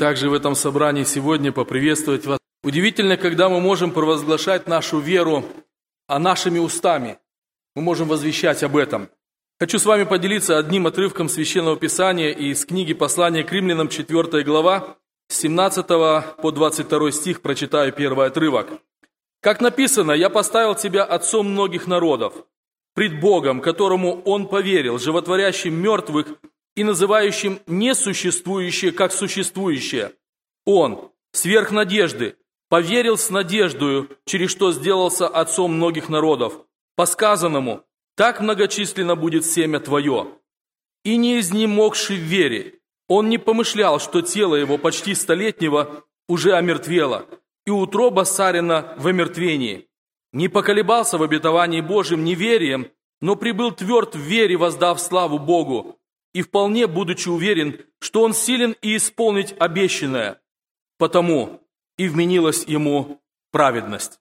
Также в этом собрании сегодня поприветствовать вас. Удивительно, когда мы можем провозглашать нашу веру а нашими устами. Мы можем возвещать об этом. Хочу с вами поделиться одним отрывком Священного Писания из книги послания к римлянам, 4 глава, с 17 по 22 стих, прочитаю первый отрывок. «Как написано, я поставил тебя отцом многих народов, пред Богом, которому он поверил, животворящим мертвых и называющим несуществующее как существующее. Он, сверх надежды, поверил с надеждою, через что сделался отцом многих народов, по сказанному, так многочисленно будет семя твое. И не изнемогший в вере, он не помышлял, что тело его почти столетнего уже омертвело, и утроба Сарина в омертвении. Не поколебался в обетовании Божьим неверием, но прибыл тверд в вере, воздав славу Богу, и вполне будучи уверен, что он силен и исполнить обещанное. Потому и вменилась ему праведность.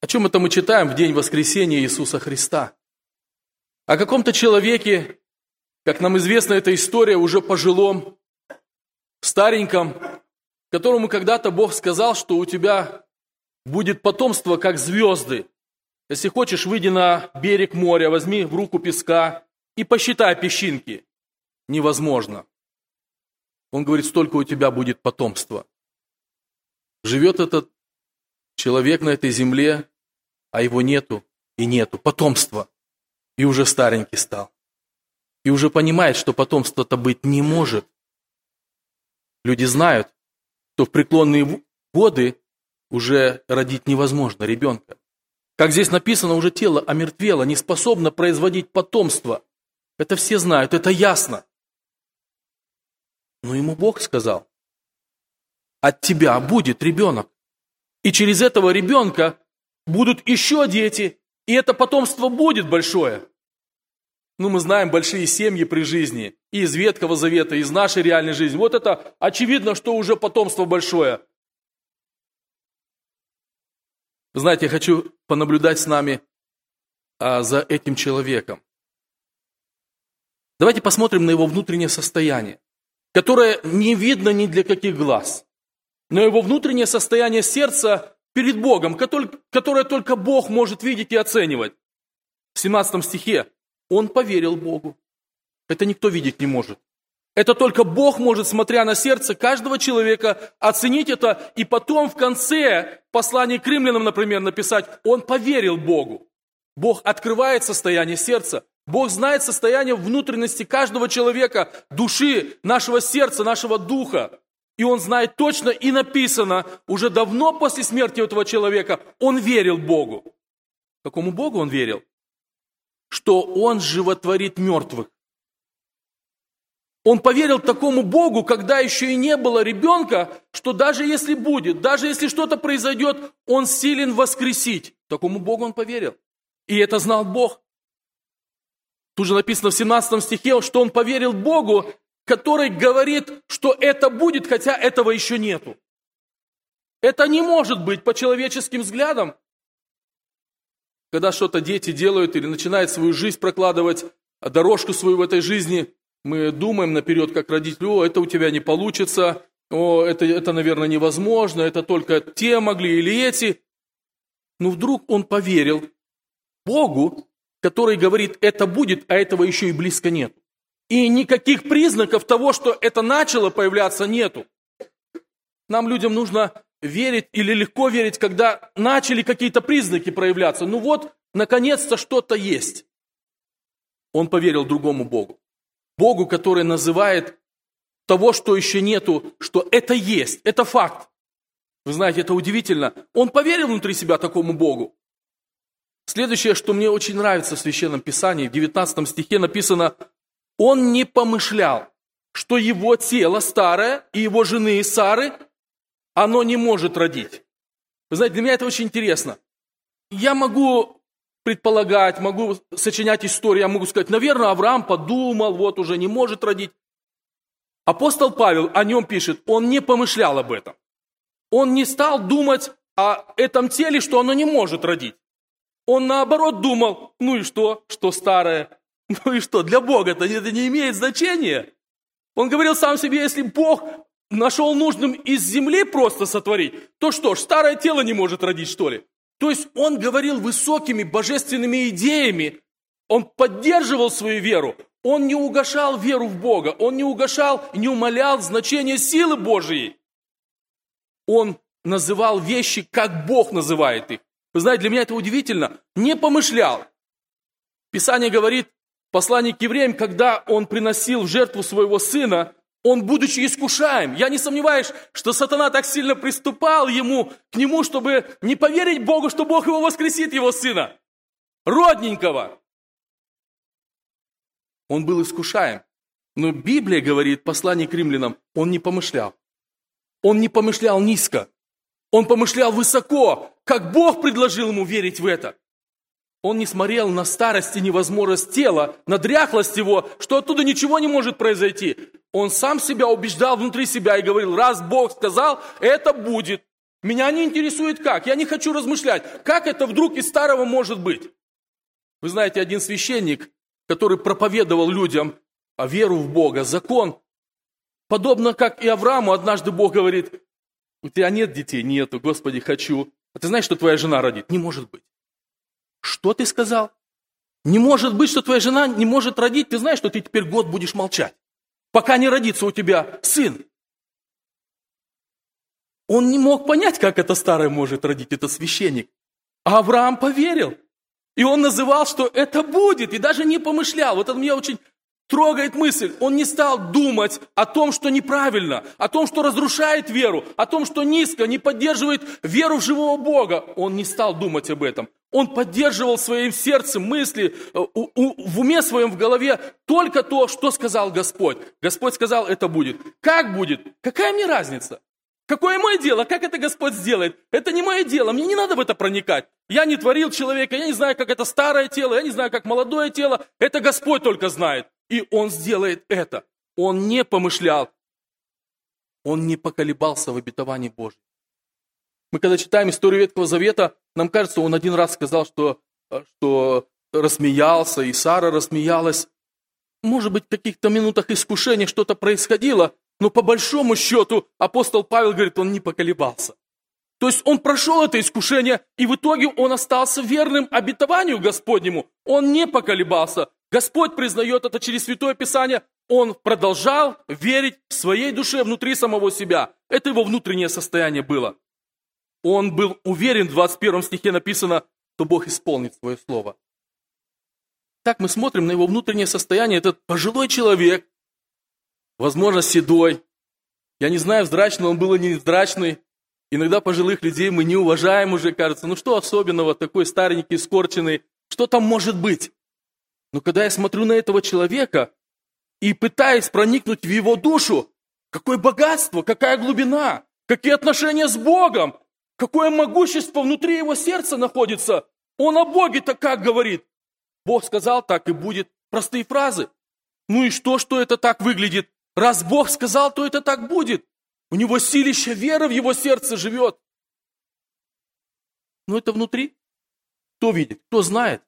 О чем это мы читаем в день воскресения Иисуса Христа? О каком-то человеке, как нам известна эта история, уже пожилом, стареньком, которому когда-то Бог сказал, что у тебя будет потомство, как звезды. Если хочешь, выйди на берег моря, возьми в руку песка и посчитай песчинки. Невозможно. Он говорит, столько у тебя будет потомства. Живет этот человек на этой земле, а его нету и нету. Потомства. И уже старенький стал. И уже понимает, что потомства-то быть не может. Люди знают, что в преклонные годы уже родить невозможно ребенка. Как здесь написано, уже тело омертвело, не способно производить потомство. Это все знают, это ясно. Но ему Бог сказал, от тебя будет ребенок. И через этого ребенка будут еще дети, и это потомство будет большое. Ну, мы знаем большие семьи при жизни, и из Ветхого Завета, и из нашей реальной жизни. Вот это очевидно, что уже потомство большое. знаете, я хочу понаблюдать с нами а, за этим человеком. Давайте посмотрим на его внутреннее состояние, которое не видно ни для каких глаз. Но его внутреннее состояние сердца перед Богом, которое только Бог может видеть и оценивать. В 17 стихе он поверил Богу. Это никто видеть не может. Это только Бог может, смотря на сердце каждого человека, оценить это и потом в конце послания к римлянам, например, написать, он поверил Богу. Бог открывает состояние сердца. Бог знает состояние внутренности каждого человека, души, нашего сердца, нашего духа. И Он знает точно, и написано, уже давно после смерти этого человека, он верил Богу. Какому Богу он верил? Что Он животворит мертвых. Он поверил такому Богу, когда еще и не было ребенка, что даже если будет, даже если что-то произойдет, он силен воскресить. Такому Богу он поверил. И это знал Бог. Тут же написано в 17 стихе, что он поверил Богу, который говорит, что это будет, хотя этого еще нету. Это не может быть по человеческим взглядам. Когда что-то дети делают или начинают свою жизнь прокладывать, дорожку свою в этой жизни, мы думаем наперед, как родители, о, это у тебя не получится, о, это, это, наверное, невозможно, это только те могли или эти. Но вдруг он поверил Богу, который говорит, это будет, а этого еще и близко нет. И никаких признаков того, что это начало появляться, нету. Нам, людям, нужно верить или легко верить, когда начали какие-то признаки проявляться. Ну вот, наконец-то что-то есть. Он поверил другому Богу. Богу, который называет того, что еще нету, что это есть, это факт. Вы знаете, это удивительно. Он поверил внутри себя такому Богу. Следующее, что мне очень нравится в Священном Писании, в 19 стихе написано, он не помышлял. что его тело старое и его жены Сары, оно не может родить. Вы знаете, для меня это очень интересно. Я могу предполагать, могу сочинять историю, я могу сказать, наверное, Авраам подумал, вот уже не может родить. Апостол Павел о нем пишет, он не помышлял об этом. Он не стал думать о этом теле, что оно не может родить. Он наоборот думал, ну и что, что старое, ну и что, для Бога это, это не имеет значения. Он говорил сам себе, если Бог нашел нужным из земли просто сотворить, то что ж, старое тело не может родить, что ли? То есть он говорил высокими божественными идеями, он поддерживал свою веру, он не угошал веру в Бога, он не угошал, не умолял значение силы Божьей. Он называл вещи, как Бог называет их. Вы знаете, для меня это удивительно. Не помышлял. Писание говорит, послание к евреям, когда он приносил в жертву своего сына, он, будучи искушаем, я не сомневаюсь, что сатана так сильно приступал ему, к нему, чтобы не поверить Богу, что Бог его воскресит, его сына, родненького. Он был искушаем. Но Библия говорит, послание к римлянам, он не помышлял. Он не помышлял низко. Он помышлял высоко, как Бог предложил ему верить в это. Он не смотрел на старость и невозможность тела, на дряхлость его, что оттуда ничего не может произойти. Он сам себя убеждал внутри себя и говорил, раз Бог сказал, это будет. Меня не интересует как, я не хочу размышлять, как это вдруг из старого может быть. Вы знаете, один священник, который проповедовал людям о веру в Бога, закон, подобно как и Аврааму, однажды Бог говорит, у тебя нет детей? Нету, Господи, хочу. А ты знаешь, что твоя жена родит? Не может быть. Что ты сказал? Не может быть, что твоя жена не может родить. Ты знаешь, что ты теперь год будешь молчать, пока не родится у тебя сын. Он не мог понять, как это старое может родить, это священник. А Авраам поверил. И он называл, что это будет, и даже не помышлял. Вот это меня очень трогает мысль. Он не стал думать о том, что неправильно, о том, что разрушает веру, о том, что низко, не поддерживает веру в живого Бога. Он не стал думать об этом. Он поддерживал своим сердцем мысли, э, в уме своем, в голове только то, что сказал Господь. Господь сказал, это будет. Как будет? Какая мне разница? Какое мое дело? Как это Господь сделает? Это не мое дело, мне не надо в это проникать. Я не творил человека, я не знаю, как это старое тело, я не знаю, как молодое тело. Это Господь только знает. И Он сделает это. Он не помышлял. Он не поколебался в обетовании Божьем. Мы когда читаем историю Ветхого Завета, нам кажется, он один раз сказал, что, что рассмеялся, и Сара рассмеялась. Может быть, в каких-то минутах искушения что-то происходило, но по большому счету апостол Павел говорит, он не поколебался. То есть он прошел это искушение, и в итоге он остался верным обетованию Господнему. Он не поколебался. Господь признает это через Святое Писание. Он продолжал верить в своей душе внутри самого себя. Это его внутреннее состояние было. Он был уверен, в 21 стихе написано, что Бог исполнит свое слово. Так мы смотрим на его внутреннее состояние. Этот пожилой человек, возможно, седой. Я не знаю, вздрачный он был или не вздрачный. Иногда пожилых людей мы не уважаем уже, кажется. Ну что особенного, такой старенький, скорченный. Что там может быть? Но когда я смотрю на этого человека и пытаюсь проникнуть в его душу, какое богатство, какая глубина, какие отношения с Богом, какое могущество внутри его сердца находится. Он о Боге-то как говорит? Бог сказал, так и будет. Простые фразы. Ну и что, что это так выглядит? Раз Бог сказал, то это так будет. У него силища веры в его сердце живет. Но это внутри. Кто видит, кто знает.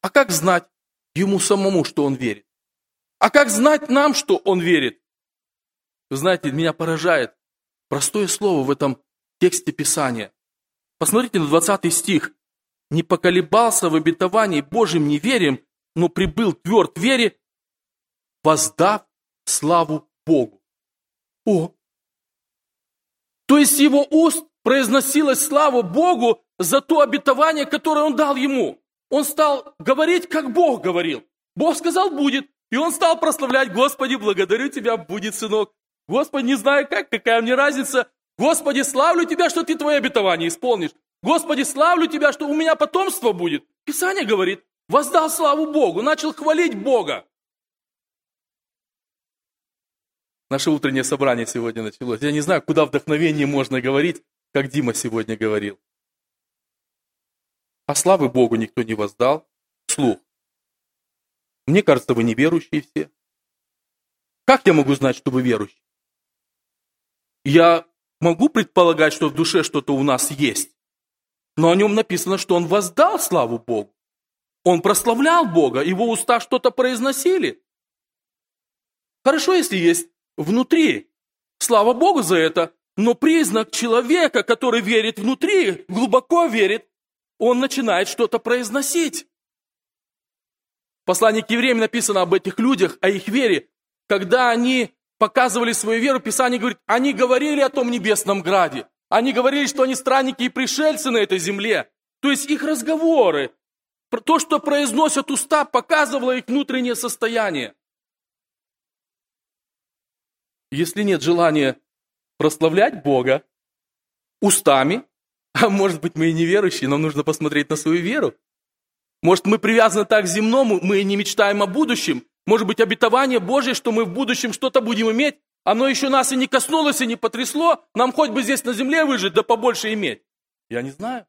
А как знать ему самому, что он верит? А как знать нам, что он верит? Вы знаете, меня поражает простое слово в этом тексте Писания. Посмотрите на 20 стих. «Не поколебался в обетовании Божьим неверием, но прибыл тверд вере, воздав славу Богу». О! То есть его уст произносилась слава Богу за то обетование, которое он дал ему. Он стал говорить, как Бог говорил. Бог сказал, будет. И он стал прославлять, Господи, благодарю Тебя, будет, сынок. Господи, не знаю как, какая мне разница. Господи, славлю Тебя, что Ты Твое обетование исполнишь. Господи, славлю Тебя, что у меня потомство будет. Писание говорит, воздал славу Богу, начал хвалить Бога. Наше утреннее собрание сегодня началось. Я не знаю, куда вдохновение можно говорить, как Дима сегодня говорил. А славы Богу никто не воздал. Слух. Мне кажется, вы неверующие все. Как я могу знать, что вы верующие? Я могу предполагать, что в душе что-то у нас есть, но о нем написано, что он воздал славу Богу. Он прославлял Бога, его уста что-то произносили. Хорошо, если есть внутри. Слава Богу за это. Но признак человека, который верит внутри, глубоко верит, он начинает что-то произносить. В послании к евреям написано об этих людях, о их вере. Когда они показывали свою веру, Писание говорит, они говорили о том небесном граде. Они говорили, что они странники и пришельцы на этой земле. То есть их разговоры, то, что произносят уста, показывало их внутреннее состояние. Если нет желания прославлять Бога устами, а может быть мы и неверующие, нам нужно посмотреть на свою веру. Может мы привязаны так к земному, мы не мечтаем о будущем. Может быть обетование Божье, что мы в будущем что-то будем иметь, оно еще нас и не коснулось, и не потрясло, нам хоть бы здесь на земле выжить, да побольше иметь. Я не знаю.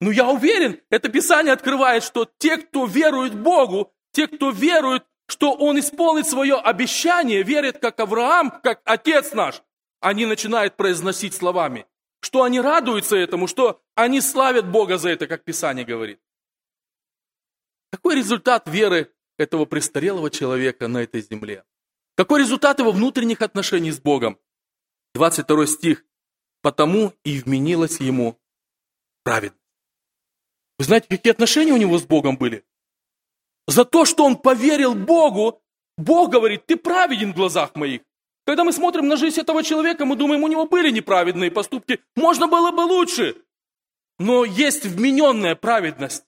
Но я уверен, это Писание открывает, что те, кто верует Богу, те, кто верует, что Он исполнит свое обещание, верят, как Авраам, как Отец наш, они начинают произносить словами, что они радуются этому, что они славят Бога за это, как Писание говорит. Какой результат веры этого престарелого человека на этой земле? Какой результат его внутренних отношений с Богом? 22 стих. «Потому и вменилось ему праведность». Вы знаете, какие отношения у него с Богом были? За то, что он поверил Богу, Бог говорит, ты праведен в глазах моих. Когда мы смотрим на жизнь этого человека, мы думаем, у него были неправедные поступки, можно было бы лучше. Но есть вмененная праведность.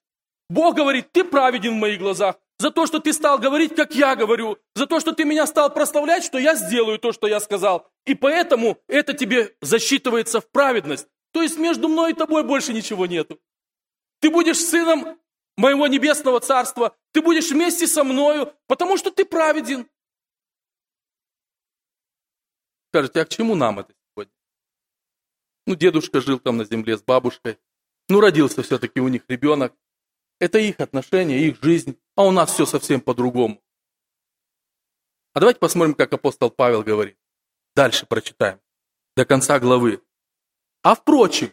Бог говорит, ты праведен в моих глазах за то, что ты стал говорить, как я говорю, за то, что ты меня стал прославлять, что я сделаю то, что я сказал. И поэтому это тебе засчитывается в праведность. То есть между мной и тобой больше ничего нету. Ты будешь сыном моего небесного царства, ты будешь вместе со мною, потому что ты праведен. Скажете, а к чему нам это сегодня? Ну, дедушка жил там на земле с бабушкой. Ну, родился все-таки у них ребенок. Это их отношения, их жизнь. А у нас все совсем по-другому. А давайте посмотрим, как апостол Павел говорит. Дальше прочитаем. До конца главы. А впрочем,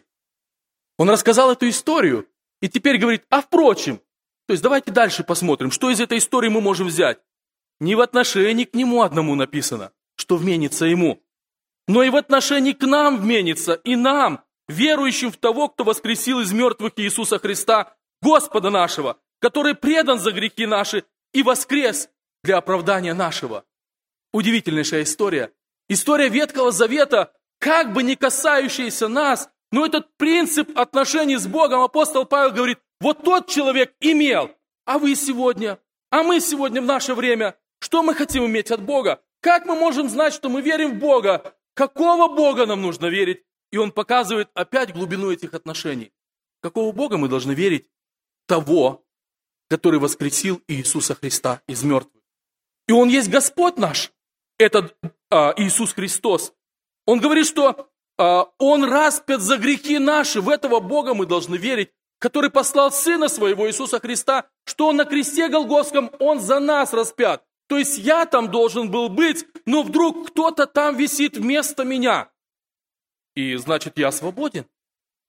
он рассказал эту историю. И теперь говорит, а впрочем. То есть давайте дальше посмотрим, что из этой истории мы можем взять. Не в отношении к нему одному написано, что вменится ему но и в отношении к нам вменится, и нам, верующим в того, кто воскресил из мертвых Иисуса Христа, Господа нашего, который предан за грехи наши и воскрес для оправдания нашего. Удивительнейшая история. История Ветхого Завета, как бы не касающаяся нас, но этот принцип отношений с Богом, апостол Павел говорит, вот тот человек имел, а вы сегодня, а мы сегодня в наше время, что мы хотим иметь от Бога? Как мы можем знать, что мы верим в Бога, Какого Бога нам нужно верить? И он показывает опять глубину этих отношений. Какого Бога мы должны верить? Того, который воскресил Иисуса Христа из мертвых. И Он есть Господь наш, этот а, Иисус Христос. Он говорит, что а, Он распят за грехи наши. В этого Бога мы должны верить, который послал Сына Своего Иисуса Христа, что Он на кресте Голгофском, Он за нас распят. То есть я там должен был быть, но вдруг кто-то там висит вместо меня. И значит, я свободен.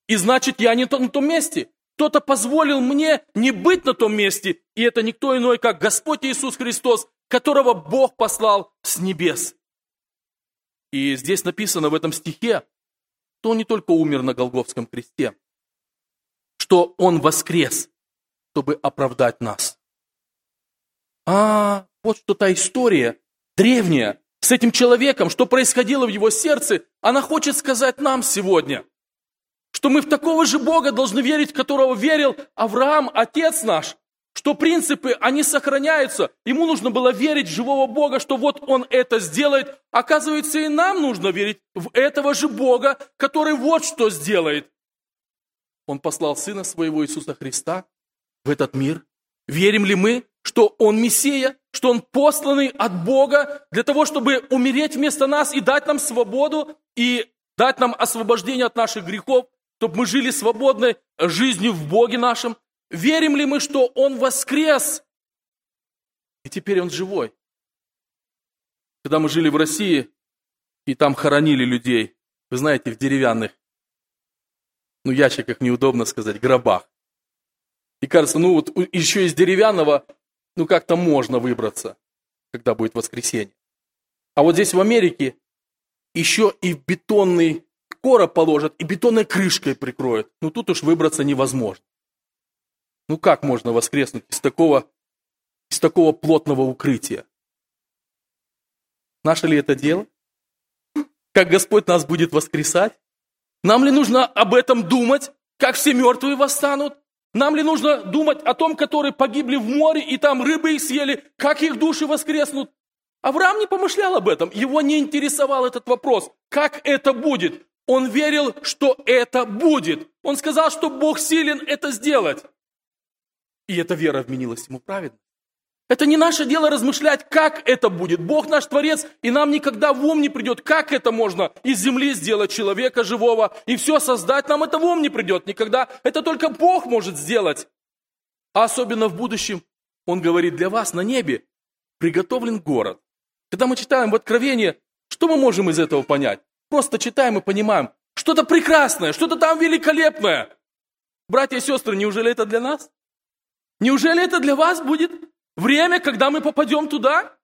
И значит, я не на том месте. Кто-то позволил мне не быть на том месте, и это никто иной, как Господь Иисус Христос, которого Бог послал с небес. И здесь написано в этом стихе, что Он не только умер на Голговском кресте, что Он воскрес, чтобы оправдать нас. А, вот что та история древняя с этим человеком, что происходило в его сердце, она хочет сказать нам сегодня, что мы в такого же Бога должны верить, которого верил Авраам, отец наш, что принципы, они сохраняются. Ему нужно было верить в живого Бога, что вот он это сделает. Оказывается, и нам нужно верить в этого же Бога, который вот что сделает. Он послал Сына Своего Иисуса Христа в этот мир. Верим ли мы? что Он Мессия, что Он посланный от Бога для того, чтобы умереть вместо нас и дать нам свободу, и дать нам освобождение от наших грехов, чтобы мы жили свободной жизнью в Боге нашем? Верим ли мы, что Он воскрес, и теперь Он живой? Когда мы жили в России, и там хоронили людей, вы знаете, в деревянных, ну, ящиках неудобно сказать, гробах. И кажется, ну вот еще из деревянного, ну как-то можно выбраться, когда будет воскресенье. А вот здесь в Америке еще и в бетонный короб положат, и бетонной крышкой прикроют. Ну тут уж выбраться невозможно. Ну как можно воскреснуть из такого, из такого плотного укрытия? Наше ли это дело? Как Господь нас будет воскресать? Нам ли нужно об этом думать, как все мертвые восстанут? Нам ли нужно думать о том, которые погибли в море, и там рыбы их съели, как их души воскреснут? Авраам не помышлял об этом, его не интересовал этот вопрос, как это будет. Он верил, что это будет. Он сказал, что Бог силен это сделать. И эта вера вменилась ему праведно. Это не наше дело размышлять, как это будет. Бог наш Творец, и нам никогда в ум не придет, как это можно из земли сделать человека живого и все создать. Нам это в ум не придет никогда. Это только Бог может сделать. А особенно в будущем, Он говорит, для вас на небе приготовлен город. Когда мы читаем в Откровении, что мы можем из этого понять? Просто читаем и понимаем, что-то прекрасное, что-то там великолепное. Братья и сестры, неужели это для нас? Неужели это для вас будет? Время, когда мы попадем туда,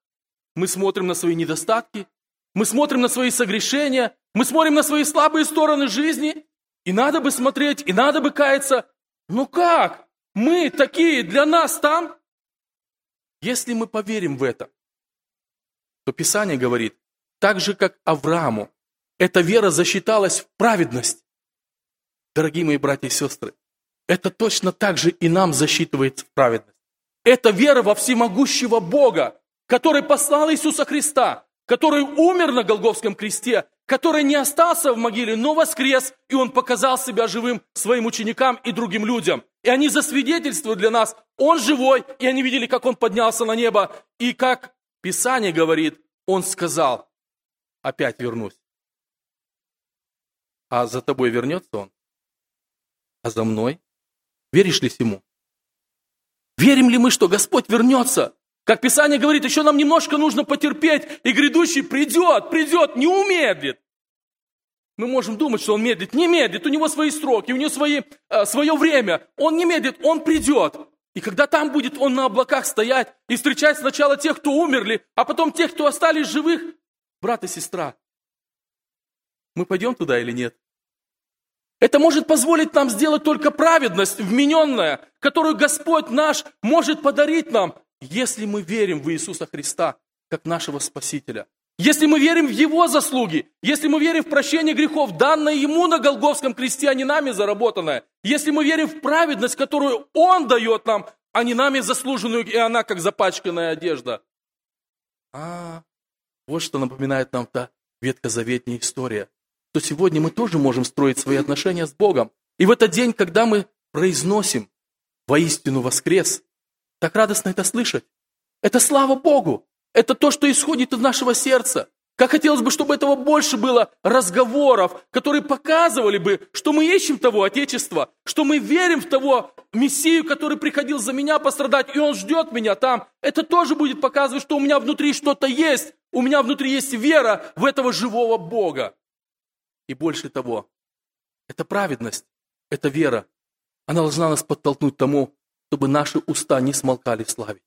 мы смотрим на свои недостатки, мы смотрим на свои согрешения, мы смотрим на свои слабые стороны жизни, и надо бы смотреть, и надо бы каяться. Ну как? Мы такие для нас там? Если мы поверим в это, то Писание говорит, так же, как Аврааму, эта вера засчиталась в праведность. Дорогие мои братья и сестры, это точно так же и нам засчитывается в праведность. Это вера во всемогущего Бога, который послал Иисуса Христа, который умер на Голговском кресте, который не остался в могиле, но воскрес, и Он показал себя живым своим ученикам и другим людям. И они засвидетельствуют для нас, Он живой, и они видели, как Он поднялся на небо, и как Писание говорит, Он сказал, опять вернусь. А за тобой вернется Он? А за мной? Веришь ли Ему? Верим ли мы, что Господь вернется? Как Писание говорит, еще нам немножко нужно потерпеть, и грядущий придет, придет, не умедлит. Мы можем думать, что он медлит. Не медлит, у него свои сроки, у него свои, э, свое время. Он не медлит, он придет. И когда там будет он на облаках стоять и встречать сначала тех, кто умерли, а потом тех, кто остались живых, брат и сестра, мы пойдем туда или нет? Это может позволить нам сделать только праведность, вмененная, которую Господь наш может подарить нам, если мы верим в Иисуса Христа, как нашего Спасителя. Если мы верим в Его заслуги, если мы верим в прощение грехов, данное Ему на Голговском кресте, а не нами заработанное, если мы верим в праведность, которую Он дает нам, а не нами заслуженную, и она как запачканная одежда. А, вот что напоминает нам та ветхозаветная история то сегодня мы тоже можем строить свои отношения с Богом. И в этот день, когда мы произносим «воистину воскрес», так радостно это слышать. Это слава Богу. Это то, что исходит из нашего сердца. Как хотелось бы, чтобы этого больше было разговоров, которые показывали бы, что мы ищем того Отечества, что мы верим в того Мессию, который приходил за меня пострадать, и Он ждет меня там. Это тоже будет показывать, что у меня внутри что-то есть. У меня внутри есть вера в этого живого Бога. И больше того, это праведность, это вера. Она должна нас подтолкнуть тому, чтобы наши уста не смолкали славить.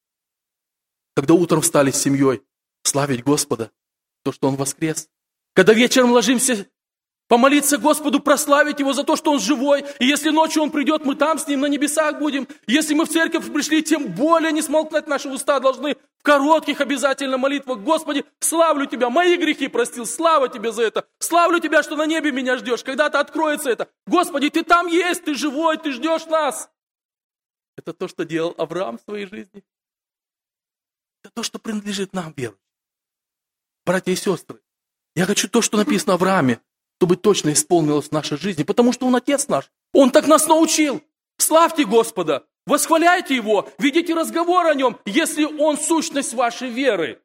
Когда утром встали с семьей, славить Господа, то, что Он воскрес. Когда вечером ложимся Помолиться Господу, прославить Его за то, что Он живой. И если ночью Он придет, мы там с Ним на небесах будем. Если мы в церковь пришли, тем более не смолкнуть наши уста должны в коротких обязательно молитвах. Господи, славлю Тебя, мои грехи простил, слава Тебе за это. Славлю Тебя, что на небе меня ждешь, когда-то откроется это. Господи, Ты там есть, Ты живой, Ты ждешь нас. Это то, что делал Авраам в своей жизни. Это то, что принадлежит нам, верующим. Братья и сестры, я хочу то, что написано Аврааме чтобы точно исполнилось в нашей жизни, потому что Он Отец наш. Он так нас научил. Славьте Господа, восхваляйте Его, ведите разговор о Нем, если Он сущность вашей веры.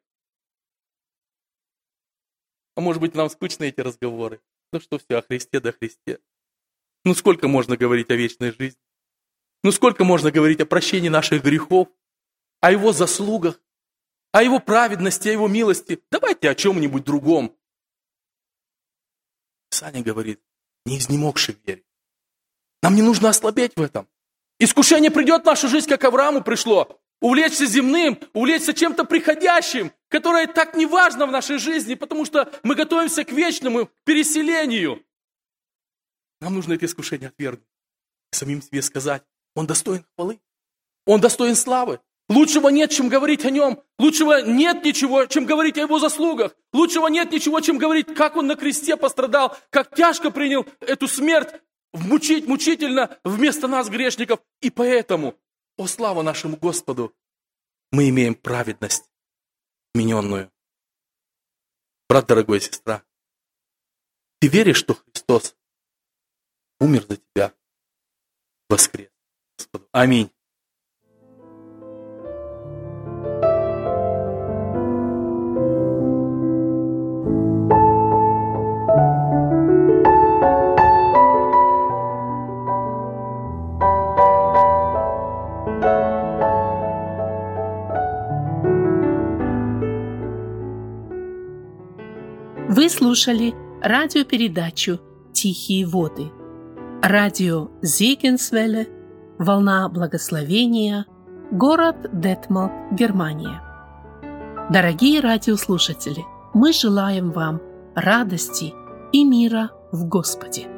А может быть, нам скучны эти разговоры? Ну что все, о Христе да Христе. Ну сколько можно говорить о вечной жизни? Ну сколько можно говорить о прощении наших грехов, о Его заслугах, о Его праведности, о Его милости? Давайте о чем-нибудь другом. Писание говорит, не изнемогший вере. Нам не нужно ослабеть в этом. Искушение придет в нашу жизнь, как Аврааму пришло. Увлечься земным, увлечься чем-то приходящим, которое так не важно в нашей жизни, потому что мы готовимся к вечному переселению. Нам нужно это искушение отвергнуть. Самим себе сказать, он достоин хвалы, он достоин славы. Лучшего нет, чем говорить о нем. Лучшего нет ничего, чем говорить о его заслугах. Лучшего нет ничего, чем говорить, как он на кресте пострадал, как тяжко принял эту смерть, мучить мучительно вместо нас, грешников. И поэтому, о слава нашему Господу, мы имеем праведность, мененную. Брат дорогой, сестра, ты веришь, что Христос умер за тебя, воскрес? Господу. Аминь. Слушали радиопередачу «Тихие воды». Радио Зегенсвелле, «Волна благословения», город Детмалт, Германия. Дорогие радиослушатели, мы желаем вам радости и мира в Господе.